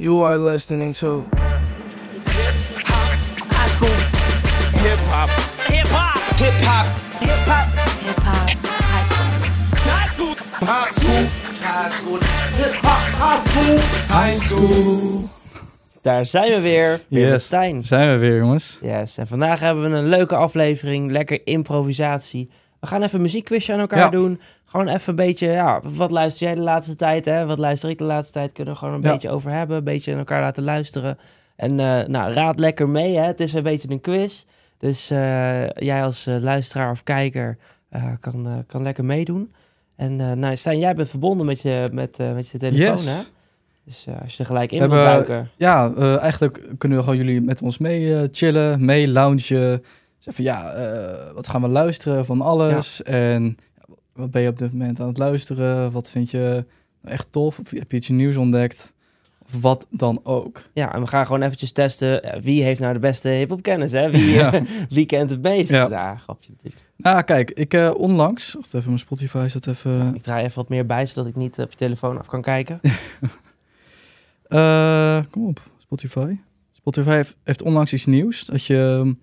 You are listening to High school. Hip hop. Hip hop. Hip hop. Hip hop. Hip hop high school. High school. High school. High school. Hip hop. High school. High school. Daar zijn we weer. Weer met Yes. Stijn. Zijn we weer, jongens. Yes, en vandaag hebben we een leuke aflevering. Lekker improvisatie. We gaan even een muziekquizje aan elkaar Ja. doen. Gewoon even een beetje, ja, wat luister jij de laatste tijd, hè? Wat luister ik de laatste tijd? Kunnen we gewoon een Ja. beetje over hebben. Een beetje aan elkaar laten luisteren. En eh, nou, raad lekker mee, hè? Het is een beetje een quiz. Dus eh, jij als eh, luisteraar of kijker kan, kan lekker meedoen. En nou, Stijn, jij bent verbonden met je, met, met je telefoon, Yes. hè? Dus als je er gelijk in wilt duiken. Ja, eigenlijk kunnen we gewoon jullie met ons mee chillen, mee loungen. Van ja, eh, wat gaan we luisteren van alles? En wat ben je op dit moment aan het luisteren? Wat vind je echt tof? Of heb je iets nieuws ontdekt? Of wat dan ook. Ja, en we gaan gewoon eventjes testen eh, wie heeft nou de beste hip-hop kennis, hè? Wie, Ja. wie kent het meest? Ja, Ja. grapje natuurlijk. Nou, kijk, ik eh, onlangs, wacht even, mijn Spotify zet even. Ik draai even wat meer bij, zodat ik niet op je telefoon af kan kijken. Eh, kom op, Spotify. Spotify heeft, heeft onlangs iets nieuws. Dat je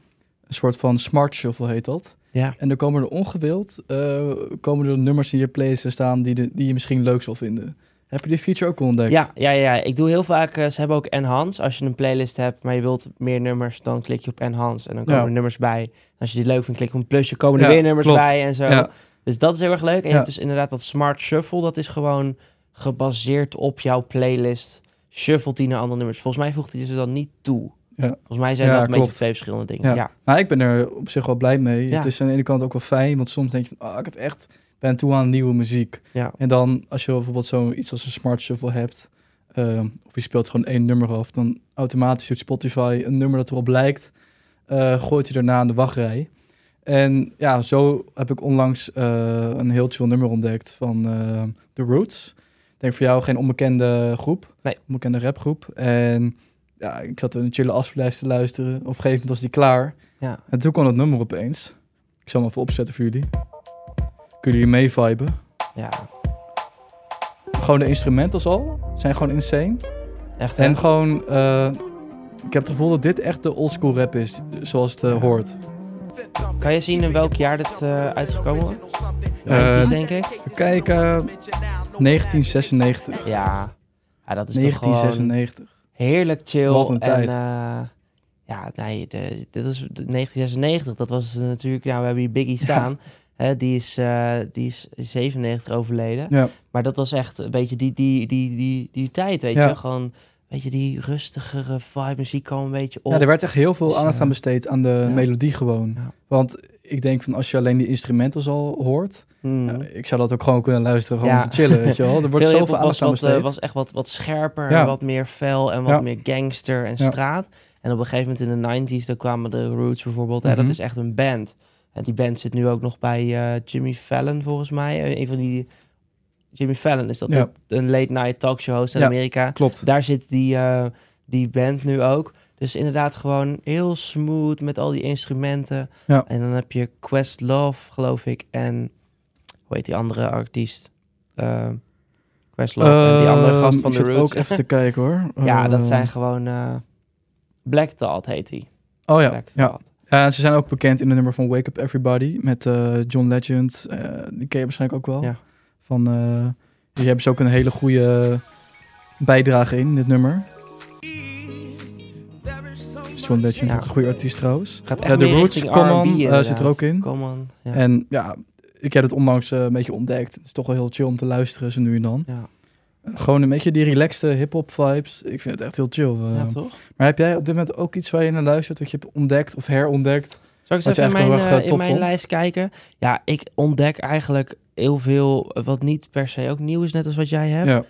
een soort van smart shuffle heet dat. Ja. En dan komen er ongewild eh, komen er nummers in je playlist te staan die, de, die je misschien leuk zal vinden. Heb je die feature ook ontdekt? Ja, ja, ja. Ik doe heel vaak, eh, ze hebben ook enhance. Als je een playlist hebt, maar je wilt meer nummers, dan klik je op enhance. En dan komen Ja. er nummers bij. En als je die leuk vindt, klik op een plusje, komen er Ja, weer nummers klopt. bij en zo. Ja. Dus dat is heel erg leuk. En je Ja. hebt dus inderdaad dat smart shuffle. Dat is gewoon gebaseerd op jouw playlist. Shuffelt die naar andere nummers. Volgens mij voegt hij ze dan niet toe. Ja. Volgens mij zijn Ja, dat een beetje twee verschillende dingen. Ja. ja. Nou, ik ben er op zich wel blij mee. Het is aan de ene kant ook wel fijn, want soms denk je van, ah, ik heb echt, ben toe aan nieuwe muziek. Ja. En dan, als je bijvoorbeeld zoiets als een smart shuffle hebt, ehm, of je speelt gewoon één nummer af, dan automatisch doet Spotify een nummer dat erop lijkt, eh, gooit je daarna in de wachtrij. En ja, zo heb ik onlangs eh, een heel chill nummer ontdekt van eh, The Roots. Ik denk voor jou geen onbekende groep, Nee. onbekende rapgroep. En ja, ik zat een chille afspeellijst te luisteren. Op een gegeven moment was die klaar. Ja. En toen kwam dat nummer opeens. Ik zal hem even opzetten voor jullie. Kunnen jullie mee viben? ja. Gewoon de instrumentals al zijn gewoon insane. Echt, hè? En gewoon, eh, ik heb het gevoel dat dit echt de oldschool rap is, zoals het eh, hoort. Kan je zien in welk jaar dit eh uit is gekomen? 90's, denk ik. Even kijken, 1996. Ja. ja, dat is toch gewoon 1996. Heerlijk chill. Wat een en, tijd. eh, ja, nee, de- dit is de 1996. Dat was natuurlijk, nou, we hebben hier Biggie staan. Hè, die, is, eh, die is 97 overleden. Ja, Maar dat was echt een beetje die, die, die, die, die tijd, weet Ja. je. Gewoon, weet je, die rustigere vibe. Muziek kwam een beetje op. ja, er werd echt heel veel Dus, aandacht eh, aan besteed aan de melodie gewoon. Want ik denk van als je alleen die instrumentals al hoort, Hmm. ik zou dat ook gewoon kunnen luisteren, gewoon Ja. te chillen, weet je wel. Er wordt Veel zoveel aandacht aan wat, eh, besteed. was echt wat, wat scherper, Ja. wat meer fel en wat Ja. meer gangster en straat. En op een gegeven moment in de 90s, dan kwamen de Roots bijvoorbeeld. hè, Mhm. dat is echt een band. En die band zit nu ook nog bij eh, Jimmy Fallon, volgens mij. Eh, Een van die... Jimmy Fallon is dat een late night talkshow host in. Amerika. Klopt. Daar zit die, eh, die band nu ook. Dus inderdaad gewoon heel smooth met al die instrumenten. Ja. En dan heb je Questlove, geloof ik. En hoe heet die andere artiest? Eh Questlove en die andere Ehm, gast van de Roots. ook even te kijken hoor. ja, dat Eh, zijn gewoon... eh, Black Thought heet hij. Oh ja, Black ja. En ze zijn ook bekend in de nummer van Wake Up Everybody met eh, John Legend. Eh, die ken je waarschijnlijk ook wel. Ja. Van, die hebben ze ook een hele goede bijdrage in, dit nummer. John Legend, Ja. een goede artiest trouwens. Gaat echt meer Roots, richting Come R&B On, eh, zit er ook in. Come on. Ja. En ja, ik heb het onlangs eh, een beetje ontdekt. Het is toch wel heel chill om te luisteren, zo nu en dan. ja. Gewoon een beetje die relaxte hip-hop vibes. Ik vind het echt heel chill. eh. ja, toch? maar heb jij op dit moment ook iets waar je naar luistert, wat je hebt ontdekt of herontdekt? Zal ik eens even in mijn, in mijn lijst kijken? Ja, ik ontdek eigenlijk heel veel wat niet per se ook nieuw is, net als wat jij hebt.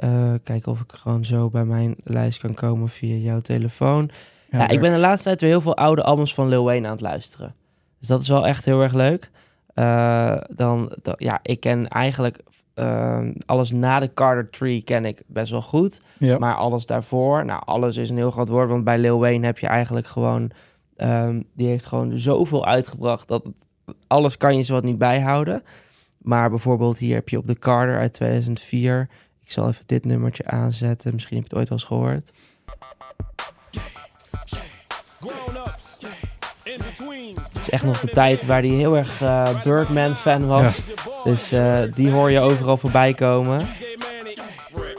Eh, kijken of ik gewoon zo bij mijn lijst kan komen via jouw telefoon. Ja, ik ben de laatste tijd weer heel veel oude albums van Lil Wayne aan het luisteren. Dus dat is wel echt heel erg leuk. Eh, dan, dan- ja, ik ken eigenlijk eh, alles na de Carter Tree ken ik best wel goed. Ja. Maar alles daarvoor, nou, alles is een heel groot woord. Want bij Lil Wayne heb je eigenlijk gewoon... ehm, die heeft gewoon zoveel uitgebracht dat het- alles kan je zo wat niet bijhouden. Maar bijvoorbeeld hier heb je op de Carter uit 2004... Ik zal even dit nummertje aanzetten. Misschien heb je het ooit wel eens gehoord. Het is echt nog de tijd waar hij heel erg eh, Birdman-fan was. Dus eh, die hoor je overal voorbij komen.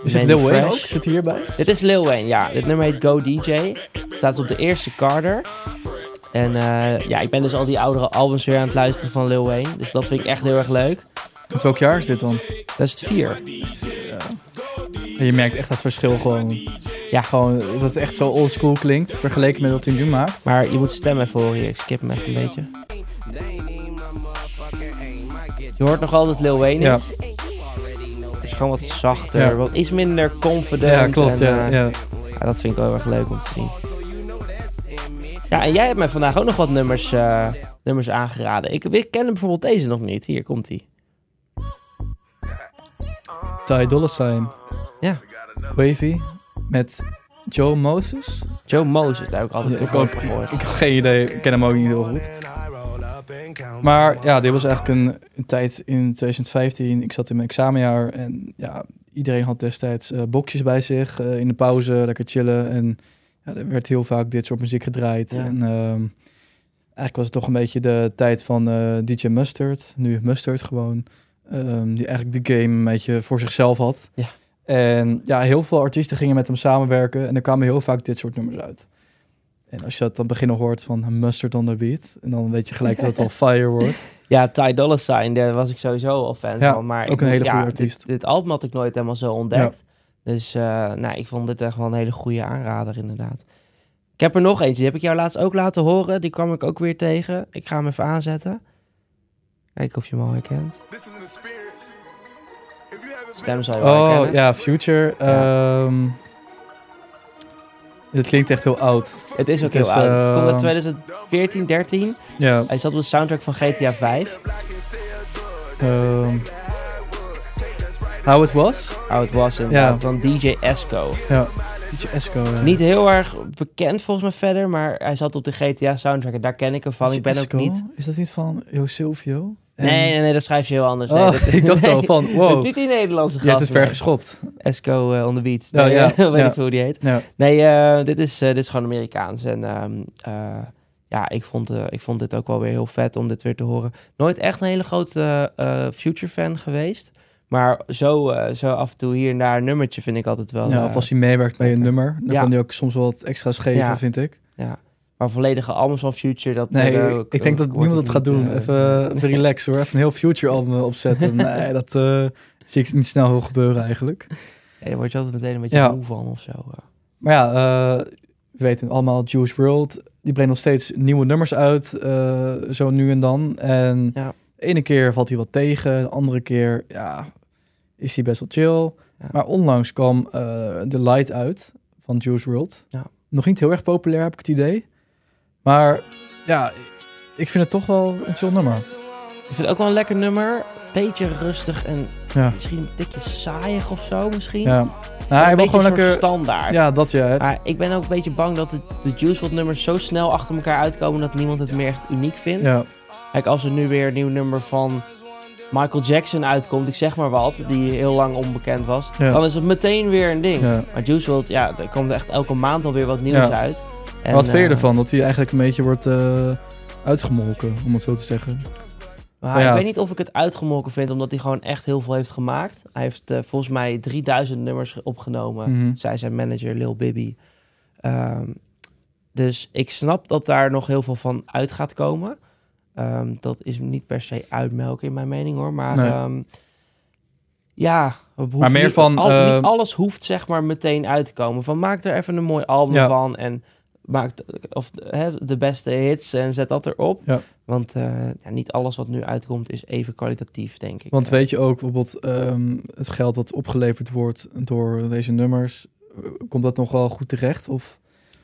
Is het Lil Wayne ook? Zit hij hierbij? Dit is Lil Wayne, ja. Dit nummer heet Go DJ. Het staat op de eerste Carter. En eh, ja, ik ben dus al die oudere albums weer aan het luisteren van Lil Wayne. Dus dat vind ik echt heel erg leuk. In welk jaar is dit dan? Dat is het vier. En je merkt echt dat verschil gewoon. Ja. Gewoon dat het echt zo oldschool klinkt. Vergeleken met wat hij nu maakt. Maar je moet stem even horen hier. Ik skip hem even een beetje. Je hoort nog altijd Lil Wayne Ja. Het is gewoon wat zachter, Ja. wat iets minder confident. Ja, klopt. en, Ja, eh, ja. ja, dat vind ik wel heel erg leuk om te zien. Ja, en jij hebt mij vandaag ook nog wat nummers, eh, nummers aangeraden. Ik, ik ken bijvoorbeeld deze nog niet. Hier komt hij. Ty Dolla Sign. Ja. Wavy. Met Joe Moses. Joe Moses, daar heb ik altijd ook over gehoord. Ik heb geen idee. Ik ken hem ook niet heel goed. Maar ja, dit was eigenlijk een, een tijd in 2015. Ik zat in mijn examenjaar en ja, iedereen had destijds eh bokjes bij zich eh, in de pauze, lekker chillen. En ja, er werd heel vaak dit soort muziek gedraaid. Ja. En ehm, eigenlijk was het toch een beetje de tijd van eh, DJ Mustard, nu Mustard gewoon, ehm, die eigenlijk de game een beetje voor zichzelf had. Ja. En ja, heel veel artiesten gingen met hem samenwerken en er kwamen heel vaak dit soort nummers uit. En als je dat dan beginnen hoort van Mustard on the beat, en dan weet je gelijk dat het al fire wordt. Ja, Ty Dolla Sign, daar was ik sowieso al fan Ja, van. Maar ook ik een hele ja, goede dit- artiest. Dit, album had ik nooit helemaal zo ontdekt. Dus eh, nou, ik vond dit echt wel een hele goede aanrader inderdaad. Ik heb er nog eentje, die heb ik jou laatst ook laten horen. Die kwam ik ook weer tegen. Ik ga hem even aanzetten. Kijken of je hem al herkent. Stem je wel Oh herkennen. ja, Future. Ja. ehm het klinkt echt heel oud. Het is ook Het heel is, oud. Het komt uit eh, 2014, 13. Ja. Hij zat op de soundtrack van GTA 5. ehm How It Was. How it was inderdaad, Ja. van DJ Esco. Ja. Esco. ja. Niet heel erg bekend volgens mij verder, maar hij zat op de GTA soundtrack en daar ken ik hem van. Ik ben ook niet... Is dat niet van Jo Silvio? En- Nee, nee, nee, dat schrijf je heel anders. Oh, Nee, dat- ik dacht nee, al van, Dat wow. is niet die Nederlandse gast. het ver geschopt. Esco eh, on the beat. Oh, Nee, ja. eh, weet Ja. ik veel hoe die heet. Ja. Nee, eh, dit, is, eh, dit is gewoon Amerikaans. En ehm, eh, ja, ik vond, eh, ik vond dit ook wel weer heel vet om dit weer te horen. Nooit echt een hele grote eh, Future fan geweest. Maar zo, eh, zo af en toe hier en daar een nummertje vind ik altijd wel... Ja, eh, of als hij meewerkt bij een nummer, dan Ja. kan hij ook soms wel wat extra's geven, Ja. vind ik. ja. Maar volledige albums van Future, dat... Nee, eh, ik, denk dat niemand dat gaat doen. Even, even relax hoor. Even een heel Future album opzetten. nee, dat eh, zie ik niet snel heel gebeuren eigenlijk. Nee, daar word je altijd meteen een beetje Ja. moe van of zo. Maar ja, we weten allemaal, Juice World, die brengt nog steeds nieuwe nummers uit, zo nu en dan. En Ja. de ene keer valt hij wat tegen, de andere keer ja, is hij best wel chill. Ja. Maar onlangs kwam eh The Light uit van Juice World. Ja. Nog niet heel erg populair, heb ik het idee. Maar ja, ik vind het toch wel een chill nummer. Ik vind het ook wel een lekker nummer. Beetje rustig en Ja, misschien een tikje saaiig of zo misschien. ja. Nou, hij wil gewoon lekker... standaard. Ja, dat ja. Het, Maar ik ben ook een beetje bang dat de, de Juice WRLD nummers zo snel achter elkaar uitkomen dat niemand het meer echt uniek vindt. ja. Kijk, als er nu weer een nieuw nummer van Michael Jackson uitkomt, ik zeg maar wat, die heel lang onbekend was, Ja. dan is het meteen weer een ding. Ja. Maar Juice WRLD, ja, er komt echt elke maand alweer wat nieuws Ja. uit. En, Wat vind je eh, ervan? Dat hij eigenlijk een beetje wordt eh, uitgemolken, om het zo te zeggen. Maar ik weet niet of ik het uitgemolken vind, omdat hij gewoon echt heel veel heeft gemaakt. Hij heeft eh, volgens mij 3000 nummers opgenomen. Mhm. Zij zijn manager Lil Bibby. Ehm, dus ik snap dat daar nog heel veel van uit gaat komen. Ehm, dat is niet per se uitmelken in mijn mening hoor. Maar Nee. ehm, ja, Maar meer niet, van, al- ehm, niet alles hoeft zeg maar meteen uit te komen. Van maak er even een mooi album Ja. van en maak de- of, de beste hits en zet dat erop. Ja. Want eh, ja, niet alles wat nu uitkomt is even kwalitatief, denk ik. Want weet je ook bijvoorbeeld het geld wat opgeleverd wordt door deze nummers, eh, komt dat nog wel goed terecht? Of,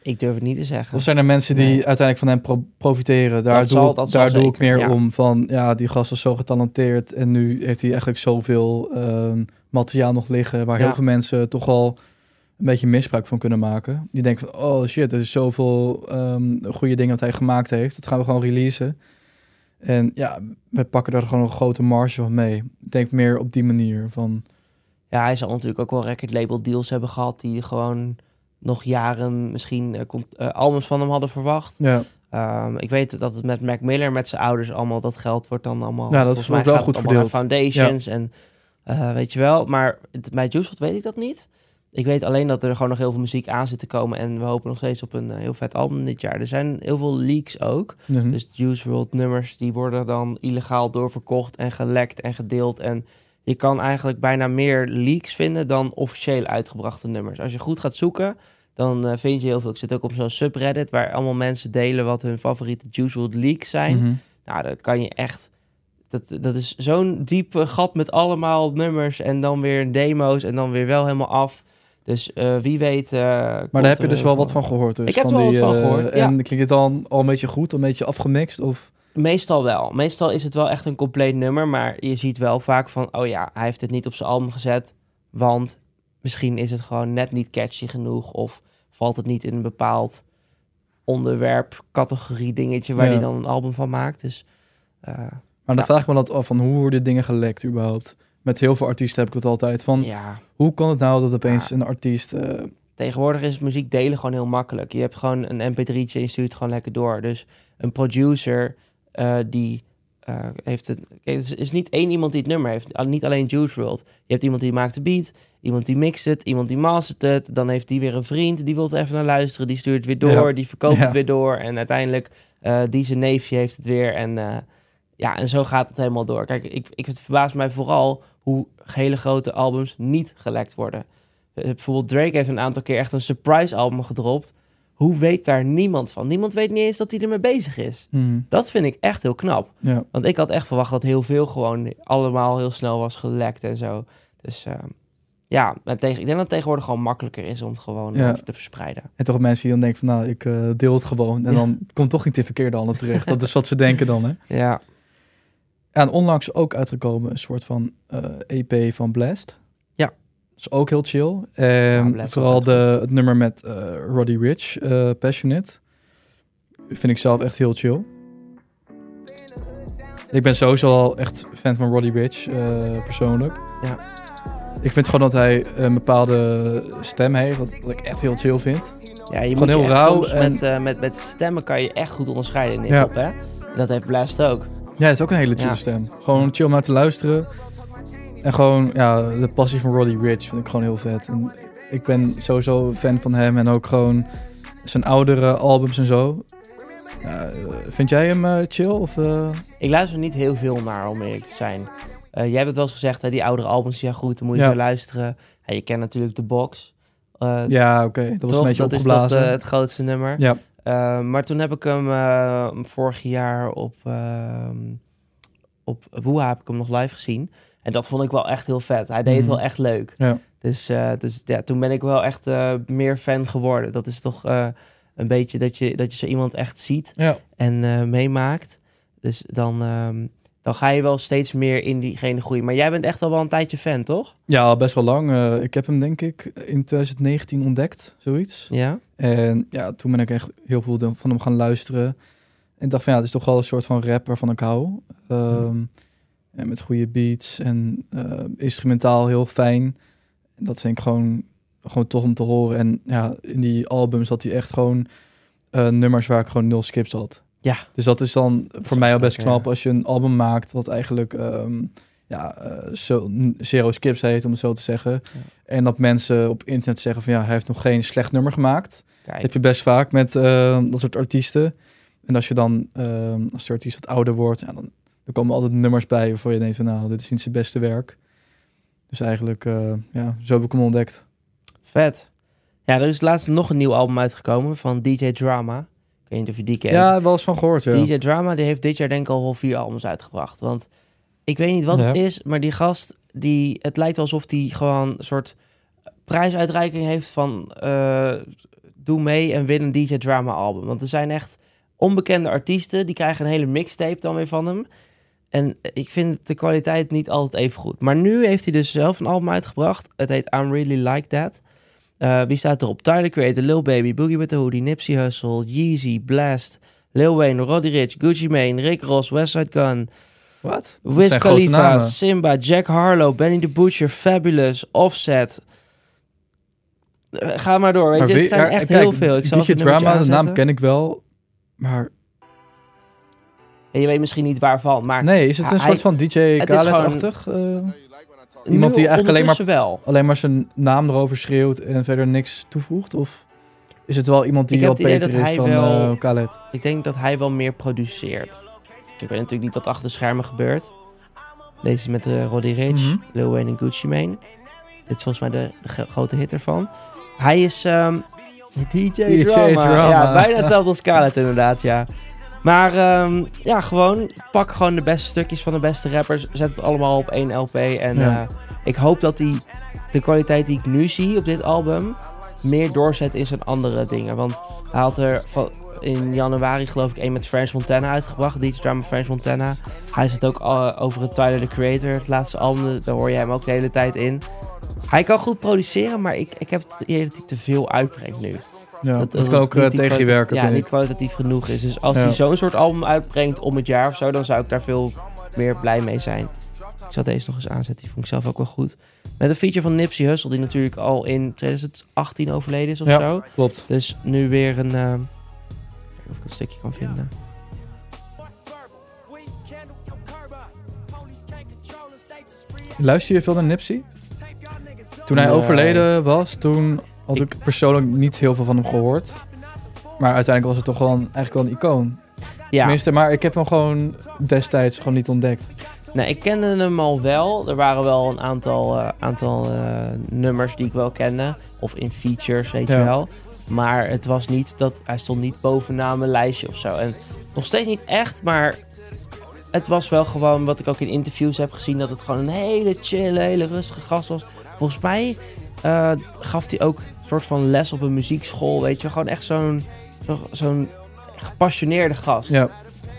ik durf het niet te zeggen. of zijn er mensen die Nee. uiteindelijk van hem pro- profiteren? Daar, Dat doe, zal- ik- dat daar doe ik zeker, meer ja. om van, ja, die gast is zo getalenteerd en nu heeft hij eigenlijk zoveel ehm, materiaal nog liggen waar Ja. heel veel mensen toch al een beetje misbruik van kunnen maken. Die denken van, oh shit, er is zoveel ehm, goede dingen wat hij gemaakt heeft. Dat gaan we gewoon releasen. En ja, we pakken daar gewoon een grote marge van mee. Ik denk meer op die manier van... Ja, hij zal natuurlijk ook wel record label deals hebben gehad die gewoon nog jaren misschien eh, eh, albums van hem hadden verwacht. Ja, Ehm, ik weet dat het met Mac Miller, met zijn ouders, allemaal dat geld wordt dan allemaal. Ja, dat wordt wel gaat goed verdeeld. foundations en eh, weet je wel. Maar het- bij Juice weet ik dat niet. Ik weet alleen dat er gewoon nog heel veel muziek aan zit te komen en we hopen nog steeds op een heel vet album dit jaar. Er zijn heel veel leaks ook. Mhm. Dus Juice WRLD nummers die worden dan illegaal doorverkocht en gelekt en gedeeld. En je kan eigenlijk bijna meer leaks vinden dan officieel uitgebrachte nummers. Als je goed gaat zoeken, dan eh, vind je heel veel. Ik zit ook op zo'n subreddit waar allemaal mensen delen wat hun favoriete Juice WRLD leaks zijn. Mhm. Nou, dat kan je echt... Dat, dat is zo'n diepe gat met allemaal nummers en dan weer demo's en dan weer wel helemaal af. Dus eh, wie weet... eh, Maar daar heb je dus wel wat van gehoord. Dus, Ik heb er wel die, wat van eh, gehoord, En ja. klinkt het dan al een beetje goed, een beetje afgemixt? Of... Meestal wel. Meestal is het wel echt een compleet nummer, maar je ziet wel vaak van, oh ja, hij heeft het niet op zijn album gezet, want misschien is het gewoon net niet catchy genoeg of valt het niet in een bepaald onderwerp, categorie dingetje waar Ja. hij dan een album van maakt. Dus eh, Maar dan vraag ik me dat af van hoe worden dingen gelekt überhaupt? Met heel veel artiesten heb ik het altijd van ja, hoe kan het nou dat opeens Ja. een artiest eh, tegenwoordig is muziek delen gewoon heel makkelijk. Je hebt gewoon een mp3'tje en je stuurt het gewoon lekker door. Dus een producer eh, die eh, heeft het... Kijk, het is niet één iemand die het nummer heeft. Niet alleen Juice WRLD. Je hebt iemand die maakt de beat, iemand die mixt het, iemand die mastert het. Dan heeft die weer een vriend, die wil er even naar luisteren. Die stuurt het weer door, Ja. die verkoopt Ja. het weer door. En uiteindelijk, eh die zijn neefje heeft het weer. En ja, en zo gaat het helemaal door. Kijk, ik, ik, het verbaast mij vooral hoe hele grote albums niet gelekt worden. Bijvoorbeeld Drake heeft een aantal keer echt een surprise album gedropt. Hoe weet daar niemand van? Niemand weet niet eens dat hij ermee bezig is. hmm, Dat vind ik echt heel knap. ja. Want ik had echt verwacht dat heel veel gewoon allemaal heel snel was gelekt en zo. Dus eh, ja, maar tegen, ik denk dat het tegenwoordig gewoon makkelijker is om het gewoon Ja. te verspreiden. En toch mensen die dan denken van nou, ik eh, deel het gewoon. En Ja. dan komt toch niet in verkeerde handen terecht. Dat is wat ze denken dan, hè. Ja, En onlangs ook uitgekomen een soort van eh, EP van Blast. Ja. Is ook heel chill. Is vooral de, het nummer met eh, Roddy Rich, eh, Passionate. Vind ik zelf echt heel chill. Ik ben sowieso al echt fan van Roddy Rich, eh, persoonlijk. Ja. Ik vind gewoon dat hij een bepaalde stem heeft, wat, wat ik echt heel chill vind. ja je Gewoon moet heel rauw en- met, met, met stemmen kan je echt goed onderscheiden in Ja. hip-hop, hè? Dat heeft Blast ook. Ja, het is ook een hele chill Ja. stem. Gewoon chill om naar te luisteren. En gewoon, ja, de passie van Roddy Rich vind ik gewoon heel vet. En ik ben sowieso fan van hem en ook gewoon zijn oudere albums en zo. Ja, eh, vind jij hem eh, chill? Of, eh? Ik luister niet heel veel naar, om eerlijk te zijn. Eh, jij hebt het wel eens gezegd, hè, die oudere albums, ja goed, dan moet je Ja. zo luisteren. Ja, je kent natuurlijk de box. Ja, oké. Dat was een beetje dat is toch opgeblazen. de- het grootste nummer. Ja, maar toen heb ik hem vorig jaar op, ehm op Woeha heb ik hem nog live gezien. En dat vond ik wel echt heel vet. Hij deed het Mhm. wel echt leuk. Ja. Dus, eh, dus ja, toen ben ik wel echt eh, meer fan geworden. Dat is toch eh, een beetje dat je, dat je zo iemand echt ziet ja. en meemaakt. Dus dan, ehm, dan ga je wel steeds meer in diegene groeien. Maar jij bent echt al wel een tijdje fan, toch? ja, best wel lang. Ik heb hem denk ik in 2019 ontdekt, zoiets. Ja. En ja, toen ben ik echt heel veel van hem gaan luisteren. En dacht van ja, het is toch wel een soort van rap waarvan ik hou. Ehm, en met goede beats en eh, instrumentaal heel fijn. Dat vind ik gewoon, gewoon tof om te horen. En ja, in die albums had hij echt gewoon eh, nummers waar ik gewoon nul skips had. Ja. Dus dat is dan voor is mij al best knap ja. als je een album maakt wat eigenlijk ehm, ja, eh, zo, zero skips heeft, om het zo te zeggen. En dat mensen op internet zeggen van ja, hij heeft nog geen slecht nummer gemaakt. Kijk. heb je best vaak met dat soort artiesten. En als je dan, eh, als de artiest wat ouder wordt, ja, dan, dan komen altijd nummers bij waarvoor je denkt van nou, dit is niet zijn beste werk. Dus eigenlijk, eh, ja, zo heb ik hem ontdekt. Vet. Ja, er is laatst nog een nieuw album uitgekomen van DJ Drama. Ik weet niet of je die kent. Ja, wel eens van gehoord, ja. DJ Drama die heeft dit jaar denk ik al wel vier albums uitgebracht. Want ik weet niet wat Ja. het is, maar die gast, die, het lijkt alsof die gewoon een soort prijsuitreiking heeft van eh, doe mee en win een DJ Drama album. Want er zijn echt onbekende artiesten, die krijgen een hele mixtape dan weer van hem. En ik vind de kwaliteit niet altijd even goed. Maar nu heeft hij dus zelf een album uitgebracht. Het heet I'm Really Like That. Eh, wie staat erop? Tyler Creator, Lil Baby, Boogie with the Hoodie, Nipsey Hussle, Yeezy, Blast, Lil Wayne, Roddy Rich, Gucci Mane, Rick Ross, Westside Gun, Wat? Wiz Khalifa, namen. Simba, Jack Harlow, Benny the Butcher, Fabulous, Offset. Eh, Ga maar door, weet Maar je. wie- Het zijn ja, echt kijk, heel veel. Ik zal nummertje Drama, de naam ken ik wel. Maar En je weet misschien niet waarvan, maar nee, is het een hij- soort van DJ is Khaled-achtig? eh, iemand die eigenlijk alleen maar- wel. alleen maar zijn naam erover schreeuwt en verder niks toevoegt? Of is het wel iemand die wat beter is dan wel- eh, Khaled? Ik denk dat hij wel meer produceert. Ik weet natuurlijk niet wat achter de schermen gebeurt. Deze is met de Roddy Rich, Mhm. Lil Wayne en Gucci Mane. Dit is volgens mij de, grote hit ervan. Hij is ehm, DJ, DJ Drama. Drama. Ja, bijna hetzelfde als Khaled inderdaad, ja. Maar ehm, ja, gewoon pak gewoon de beste stukjes van de beste rappers. Zet het allemaal op één LP. En Ja. eh, ik hoop dat hij de kwaliteit die ik nu zie op dit album... meer doorzet in zijn andere dingen. Want hij had er van, in januari geloof ik één met French Montana uitgebracht. DJ Drama French Montana. Hij zit ook al over het Tyler, the Creator. Het laatste album, daar hoor je hem ook de hele tijd in. Hij kan goed produceren, maar ik, ik heb het idee dat hij te veel uitbrengt nu. Ja, dat, het kan ook niet eh, tegen je werken, Ja, niet kwalitatief genoeg is. Dus als Ja. hij zo'n soort album uitbrengt om het jaar of zo, dan zou ik daar veel meer blij mee zijn. Ik zal deze nog eens aanzetten, die vond ik zelf ook wel goed. Met een feature van Nipsey Hussle, die natuurlijk al in 2018 overleden is of Ja. zo. Klopt. Dus nu weer een... Kijken of ik een stukje kan vinden. Luister je veel naar Nipsey? Toen hij Nee. overleden was, toen had ik persoonlijk niet heel veel van hem gehoord. Maar uiteindelijk was het toch wel een, eigenlijk wel een icoon. Ja, Tenminste, maar ik heb hem gewoon destijds gewoon niet ontdekt. nou, ik kende hem al wel. Er waren wel een aantal, eh, aantal eh, nummers die ik wel kende. Of in features, weet je wel. Maar het was niet dat... Hij stond niet bovenaan mijn lijstje of zo. En nog steeds niet echt, maar... Het was wel gewoon, wat ik ook in interviews heb gezien... dat het gewoon een hele chille, hele rustige gast was. Volgens mij eh, gaf hij ook een soort van les op een muziekschool, weet je. Gewoon echt zo'n zo, zo'n gepassioneerde gast. Ja,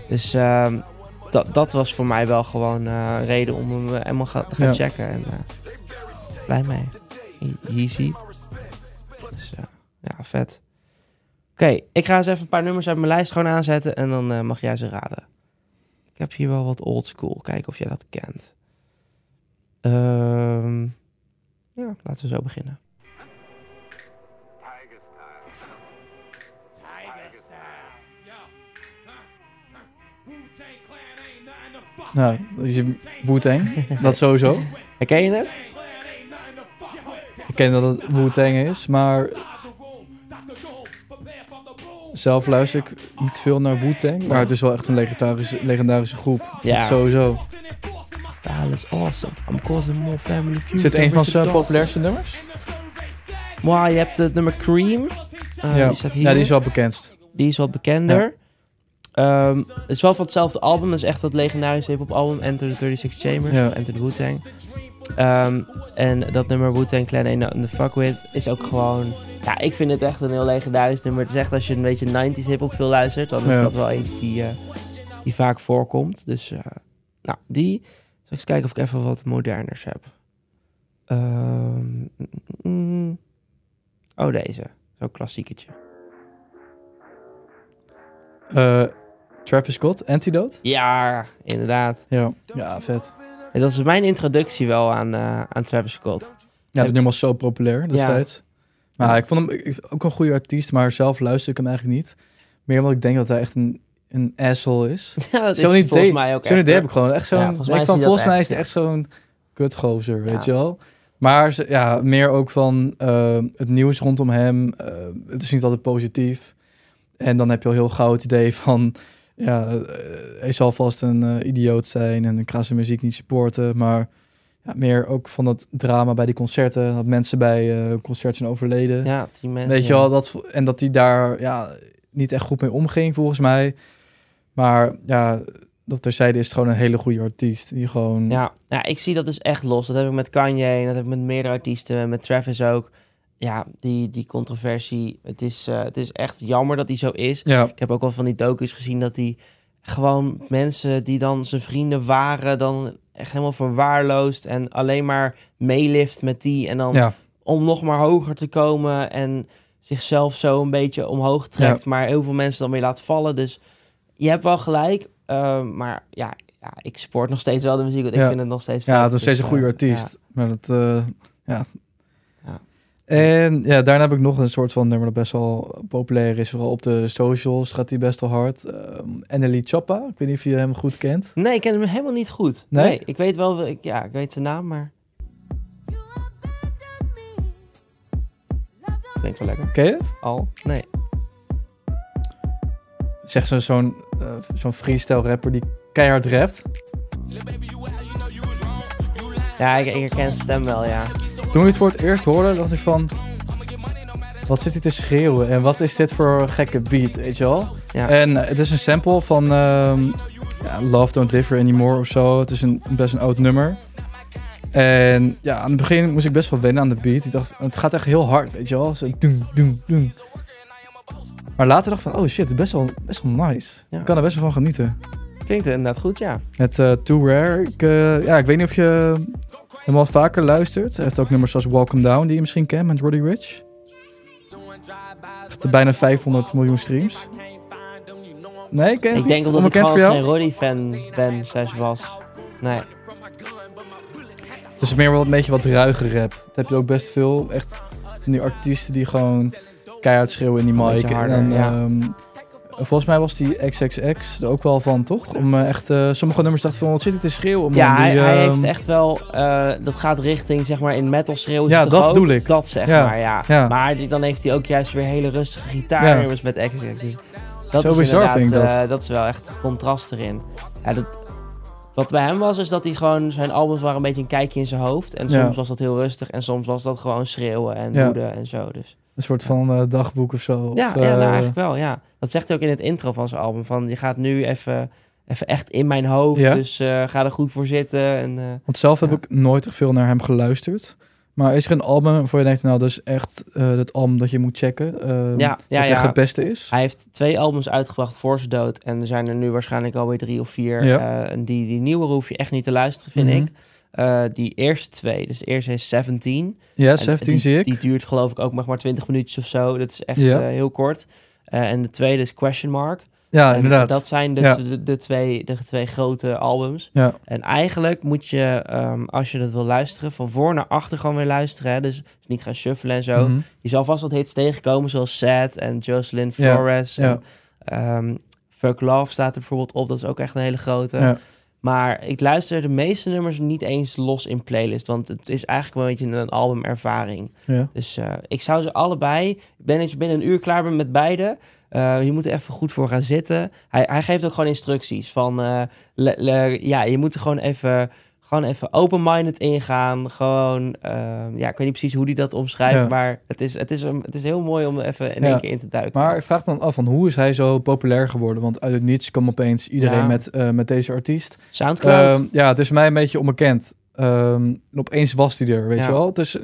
Dus ehm, dat, dat was voor mij wel gewoon een reden om hem eh, helemaal ga- te gaan Ja. checken. En blij mee. Easy. Dus ja, vet. Oké, ik ga eens even een paar nummers uit mijn lijst gewoon aanzetten en dan mag jij ze raden. Ik heb hier wel wat old school. Kijken of jij dat kent. Ehm, ja, laten we zo beginnen. nou, Wu-Tang. dat sowieso. Herken je het? Ik ken dat het Wu-Tang is, maar zelf luister ik niet veel naar Wu-Tang. Maar het is wel echt een legendarische, legendarische groep. Ja. Sowieso. Style is awesome. I'm causing more family feud. Is dit een van zijn populairste nummers? Maar je hebt het nummer Cream. Eh, ja. Die staat hier. ja, die is wel bekendst. Die is wat bekender. Ehm, het is wel van hetzelfde album. Het is echt dat legendarische hip-hop album. Enter the 36 Chambers. Ja. Of Enter the Wu-Tang. Ehm, en dat nummer Wu-Tang Clan Ain't to Fuck With is ook gewoon... Ja, ik vind het echt een heel legendarisch nummer. Het is echt als je een beetje 90s hip-hop veel luistert... dan is Ja. dat wel eentje die, eh, die vaak voorkomt. Dus, eh, nou, die... Zal ik eens kijken of ik even wat moderners heb. Ehm, mm, mm. oh, deze. Zo'n klassieketje. Eh, Travis Scott, Antidote. Ja, inderdaad. Ja, ja vet. En dat was mijn introductie wel aan, eh, aan Travis Scott. Ja, dat nummer was zo populair destijds. Maar ik vond hem ook een goede artiest, maar zelf luister ik hem eigenlijk niet. Meer omdat ik denk dat hij echt een, een asshole is. Ja, dat is idee, volgens mij ook Zo'n idee heb ik gewoon. Echt zo'n, Ja, volgens mij van, is volgens mij echt, is het echt zo'n kutgozer, weet je wel. Maar ja, meer ook van eh, het nieuws rondom hem. eh, het is niet altijd positief. En dan heb je al heel gauw het idee van... Ja, eh, hij zal vast een eh, idioot zijn en ik ga zijn muziek niet supporten. Maar ja, meer ook van dat drama bij die concerten. Dat mensen bij eh concert zijn overleden. Ja, die mensen. Weet je wel, dat, en dat hij daar ja, niet echt goed mee omging, volgens mij. Maar ja, dat terzijde is het gewoon een hele goede artiest. Die gewoon... Ja, ja, ik zie dat dus echt los. Dat heb ik met Kanye en dat heb ik met meerdere artiesten. Met Travis ook. Ja, die, die controversie. Het is, eh, het is echt jammer dat hij zo is. ja, Ik heb ook wel van die docus gezien dat hij gewoon mensen die dan zijn vrienden waren, dan echt helemaal verwaarloosd en alleen maar meelift met die. En dan ja, om nog maar hoger te komen en zichzelf zo een beetje omhoog trekt, maar heel veel mensen dan weer laat vallen. Dus je hebt wel gelijk, eh, maar ja, ja, ik support nog steeds wel de muziek, want ik vind het nog steeds Ja, het is steeds Dus, een goede eh, artiest. Maar dat, ja. En ja, daarna heb ik nog een soort van nummer dat best wel populair is. Vooral op de socials gaat hij best wel hard. Um, Anneli Choppa, ik weet niet of je hem goed kent. Nee, ik ken hem helemaal niet goed. Nee? Nee, ik weet wel, ik, ja, ik weet zijn naam, maar... Klinkt wel lekker. Ken je het? Al? Nee. Zeg zo- zo'n eh, zo'n freestyle rapper die keihard rapt. Ja, ik, ik herken stem wel, ja. Toen ik het voor het eerst hoorde, dacht ik van... Wat zit hij te schreeuwen en wat is dit voor een gekke beat, weet je wel? Ja. En het is een sample van ehm, ja, Love Don't Live Anymore of zo. Het is een, best een oud nummer. En ja, aan het begin moest ik best wel wennen aan de beat. Ik dacht, het gaat echt heel hard, weet je wel? Zo doen, doen, doen. Maar later dacht ik van, oh shit, best wel, best wel nice. Ja. Ik kan er best wel van genieten. Klinkt inderdaad goed, ja. Met eh Too Rare, ik, eh, ja, ik weet niet of je hem al vaker luistert. Hij heeft ook nummers zoals Welcome Down, die je misschien kent, met Roddy Rich. Echt bijna 500 miljoen streams. Nee, ken het Ik denk omdat ik gewoon geen? Roddy-fan ben, slash was. Nee. Dus meer wel een beetje wat ruige rap. Dat heb je ook best veel. Echt van die artiesten die gewoon keihard schreeuwen in die mic. harder, en, ja. ehm, volgens mij was die XXX er ook wel van, toch? Om eh, echt, eh, sommige nummers dachten van, wat zit hij te schreeuwen? Ja, hij, hij ehm, heeft echt wel... eh, dat gaat richting, zeg maar, in metal schreeuwen. Ja, het dat bedoel ik. Dat zeg Ja, maar, ja. ja. Maar die- dan heeft hij ook juist weer hele rustige gitaarnummers met XXX. Dus dat Zo is bizar vind ik dat. dat is wel echt het contrast erin. Ja, dat, wat bij hem was, is dat hij gewoon... Zijn albums waren een beetje een kijkje in zijn hoofd. En soms was dat heel rustig. En soms was dat gewoon schreeuwen en woede en zo. Dus Een soort van eh, dagboek of zo. ja, of, ja eh, nou, eigenlijk wel, ja. Dat zegt hij ook in het intro van zijn album. Van, je gaat nu even, even echt in mijn hoofd. Ja? Dus eh, ga er goed voor zitten. En, eh, Want zelf heb ik nooit echt veel naar hem geluisterd. Maar is er een album waarvoor je denkt, nou, dat is echt eh het album dat je moet checken? ehm, Ja, ja, echt ja. het beste is? hij heeft twee albums uitgebracht voor zijn dood. En er zijn er nu waarschijnlijk alweer drie of vier. Ja. Eh, en die, die nieuwe hoef je echt niet te luisteren, vind Mhm. ik. Eh, die eerste twee. Dus de eerste is 17. Ja, En 17 die, zie ik. Die duurt geloof ik ook nog maar 20 minuutjes of zo. Dat is echt Ja. eh, heel kort. Eh, en de tweede is Question Mark. ja, En inderdaad. Dat zijn de, Ja. de, de twee, de twee grote albums. Ja. En eigenlijk moet je, ehm, als je dat wil luisteren, van voor naar achter gewoon weer luisteren. Hè? Dus, niet gaan shuffelen en zo. Mhm. Je zal vast wat hits tegenkomen, zoals Sad en Jocelyn Flores. ja. En, ehm, Fuck Love staat er bijvoorbeeld op. Dat is ook echt een hele grote. Maar ik luister de meeste nummers niet eens los in playlist. Want het is eigenlijk wel een beetje een albumervaring. Ja. Dus eh, ik zou ze allebei... Ik ben dat je binnen een uur klaar bent met beide. Eh, je moet er even goed voor gaan zitten. Hij, hij geeft ook gewoon instructies van... eh, le- le- ja, je moet er gewoon even... Gewoon even open-minded ingaan. Gewoon, eh, ja, ik weet niet precies hoe hij dat omschrijft. Ja. Maar het is, het, is, een- het is heel mooi om er even in Ja. één keer in te duiken. Maar ik vraag me dan af, van hoe is hij zo populair geworden? Want uit het niets kwam opeens iedereen Ja. met, eh, met deze artiest. Soundcloud? Ehm, ja, het is mij een beetje onbekend. Ehm, en opeens was hij er, weet je wel? Dus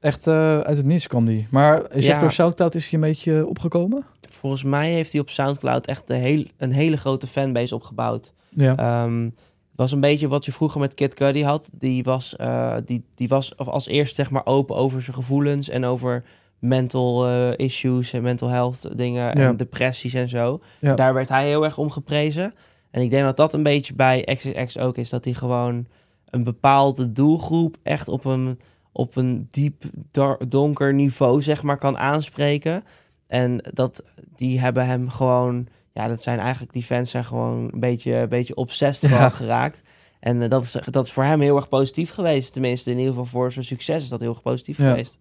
echt eh, uit het niets kwam die. Maar zegt Ja. door Soundcloud is hij een beetje opgekomen? Volgens mij heeft hij op Soundcloud echt een, heel, een hele grote fanbase opgebouwd. Ja. Ehm, was een beetje wat je vroeger met Kid Cudi had. Die was, eh, die, die was als eerst zeg maar open over zijn gevoelens en over mental eh, issues en mental health dingen Ja. en depressies en zo. Ja. Daar werd hij heel erg om geprezen. En ik denk dat dat een beetje bij XXX ook is. Dat hij gewoon een bepaalde doelgroep echt op een, op een diep donker niveau zeg maar kan aanspreken. En dat die hebben hem gewoon ja, dat zijn eigenlijk, die fans zijn gewoon een beetje, een beetje obsessed Ja. geraakt. En eh, dat, is, dat is voor hem heel erg positief geweest. Tenminste, in ieder geval voor zijn succes is dat heel erg positief Ja. geweest.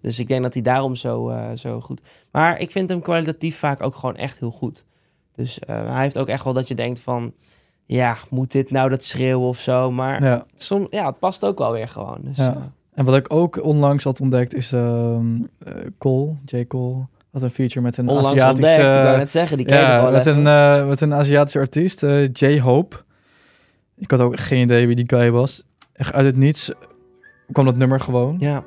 Dus ik denk dat hij daarom zo, eh, zo goed... Maar ik vind hem kwalitatief vaak ook gewoon echt heel goed. Dus eh, hij heeft ook echt wel dat je denkt van... Ja, moet dit nou dat schreeuwen of zo? Maar ja. soms, ja, het past ook wel weer gewoon. Dus, Ja. En wat ik ook onlangs had ontdekt is ehm eh, Cole, J. Cole. Had een feature met een onlangs Aziatische... ontdekt, ik wou net zeggen, die ja, met even. een, eh, met een Aziatische artiest, eh, J-Hope. Ik had ook geen idee wie die guy was. Echt uit het niets kwam dat nummer gewoon. Ja,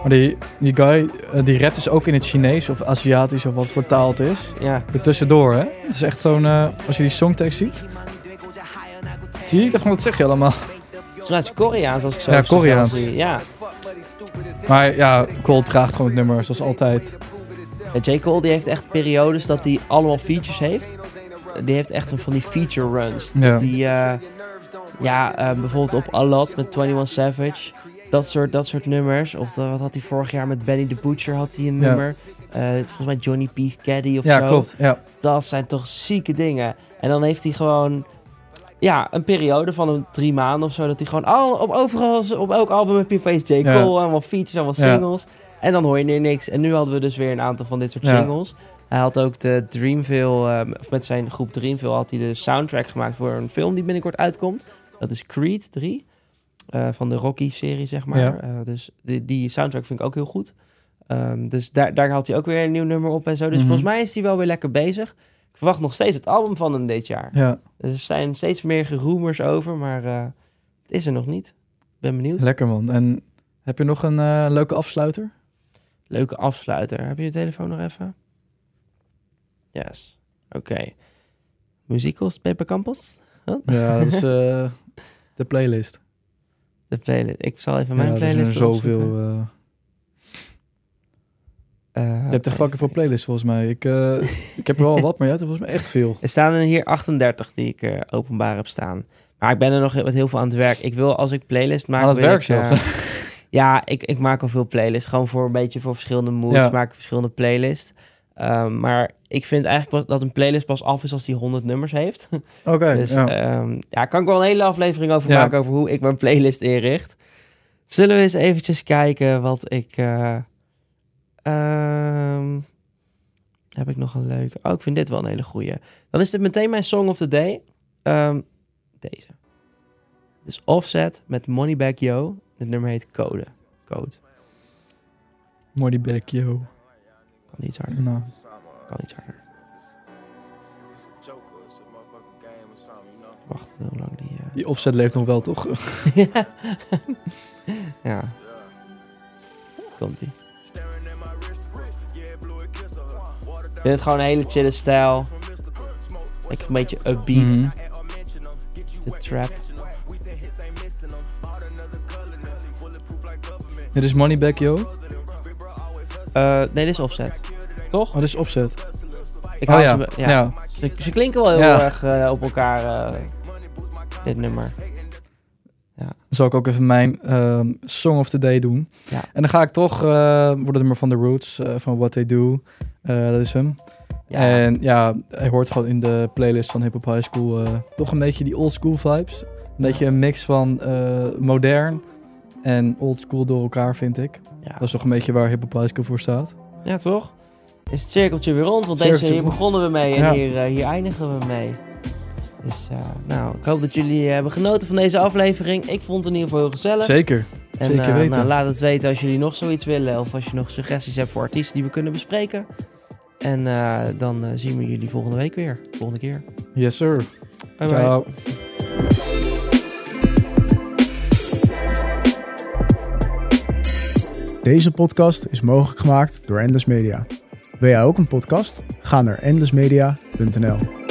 Maar die, die guy, eh, die rapt dus ook in het Chinees of Aziatisch of wat voor taal het is. ja. Tussendoor, hè. Het is echt zo'n, als je die songtekst ziet. Zie je? Ik dacht wat zeg je allemaal? Mij is het Koreaans als ik zo Ja, Koreaans. Ja. Maar ja, Cole draagt gewoon het nummer, zoals altijd. Ja, J. Cole die heeft echt periodes dat hij allemaal features heeft. die heeft echt een van die feature runs. Ja. Dat die, eh, ja, eh, bijvoorbeeld op Alat met 21 Savage. Dat soort, dat soort nummers. Of de- wat had hij vorig jaar met Benny the Butcher had hij een Ja. nummer. Eh, volgens mij Johnny P. Caddy of Ja, zo. klopt. Ja. Dat zijn toch zieke dingen. En dan heeft hij gewoon ja, een periode van een drie maanden of zo. Dat hij gewoon al, op overal, op elk album heb je opeens J. Cole. Allemaal features, allemaal singles. En dan hoor je er niks. En nu hadden we dus weer een aantal van dit soort singles. Hij had ook de Dreamville, eh, of met zijn groep Dreamville had hij de soundtrack gemaakt voor een film die binnenkort uitkomt. Dat is Creed 3. eh, van de Rocky-serie, zeg maar. Ja. Eh, dus die, die soundtrack vind ik ook heel goed. Ehm, dus daar, daar had hij ook weer een nieuw nummer op en zo. Dus Mhm. volgens mij is hij wel weer lekker bezig. Ik verwacht nog steeds het album van hem dit jaar. ja, Er zijn steeds meer geroemers over, maar eh, het is er nog niet. Ben benieuwd. lekker man. En heb je nog een eh, leuke afsluiter? Leuke afsluiter. Heb je je telefoon nog even? Yes. Oké. Muzikos Pepe Campos? Ja, dat is eh, de playlist. De playlist. Ik zal even mijn ja, zijn playlist er erop zoveel. Eh, je hebt echt fucking veel playlists volgens mij. Ik, eh, ik heb er wel wat, maar er volgens mij echt veel. Er staan er hier 38 die ik eh, openbaar heb staan. Maar ik ben er nog met heel veel aan het werk. Ik wil als ik playlist maak... Aan het werk ik, zelfs. ja, ik, ik maak al veel playlists. Gewoon voor een beetje voor verschillende moods. Ja. Maak ik verschillende playlists. Ehm, maar ik vind eigenlijk dat een playlist pas af is als die 100 nummers heeft. Oké, Dus ja. ja. ja, kan ik wel een hele aflevering over Ja. maken over hoe ik mijn playlist inricht. Zullen we eens eventjes kijken wat ik... ehm, heb ik nog een leuke? Oh, ik vind dit wel een hele goeie. Dan is dit meteen mijn song of the day. Ehm, deze. Dus Offset met Moneyback Yo. Het nummer heet Code. Code. Mooi die back, yo. Kan iets harder. Nou, Kan iets harder. Wacht, hoe lang die... eh, die offset leeft nog wel, toch? ja. ja. Komt-ie. Ik vind het gewoon een hele chille stijl. Lekker een beetje upbeat. Mhm. De trap. Dit is Moneyback, yo. Eh, nee, dit is Offset. Toch? Oh, dit is offset. Ik oh haal ja. ze... ja. ja. Ze, ze klinken wel heel Ja. erg eh, op elkaar, eh, dit nummer. Dan zal ik ook even mijn ehm, Song of the Day doen. Ja. En dan ga ik toch voor het nummer van The Roots, eh, van What They Do. Eh, dat is hem. Ja. En ja, hij hoort gewoon in de playlist van Hip Hop High School toch een beetje die old school vibes. Een beetje een mix van modern en old school door elkaar, vind ik. ja. Dat is toch een beetje waar Hip Hop High School voor staat. Ja, toch? Is het cirkeltje weer rond? Want deze, hier begonnen we mee en Ja. hier, hier eindigen we mee. Dus eh, nou, ik hoop dat jullie hebben genoten van deze aflevering. Ik vond het in ieder geval heel gezellig. Zeker. En, zeker eh, weten. nou, laat het weten als jullie nog zoiets willen. Of als je nog suggesties hebt voor artiesten die we kunnen bespreken. En eh, dan eh, zien we jullie volgende week weer. Volgende keer. Yes, sir. Bye bye. Ciao. Deze podcast is mogelijk gemaakt door Endless Media. Wil jij ook een podcast? Ga naar endlessmedia.nl.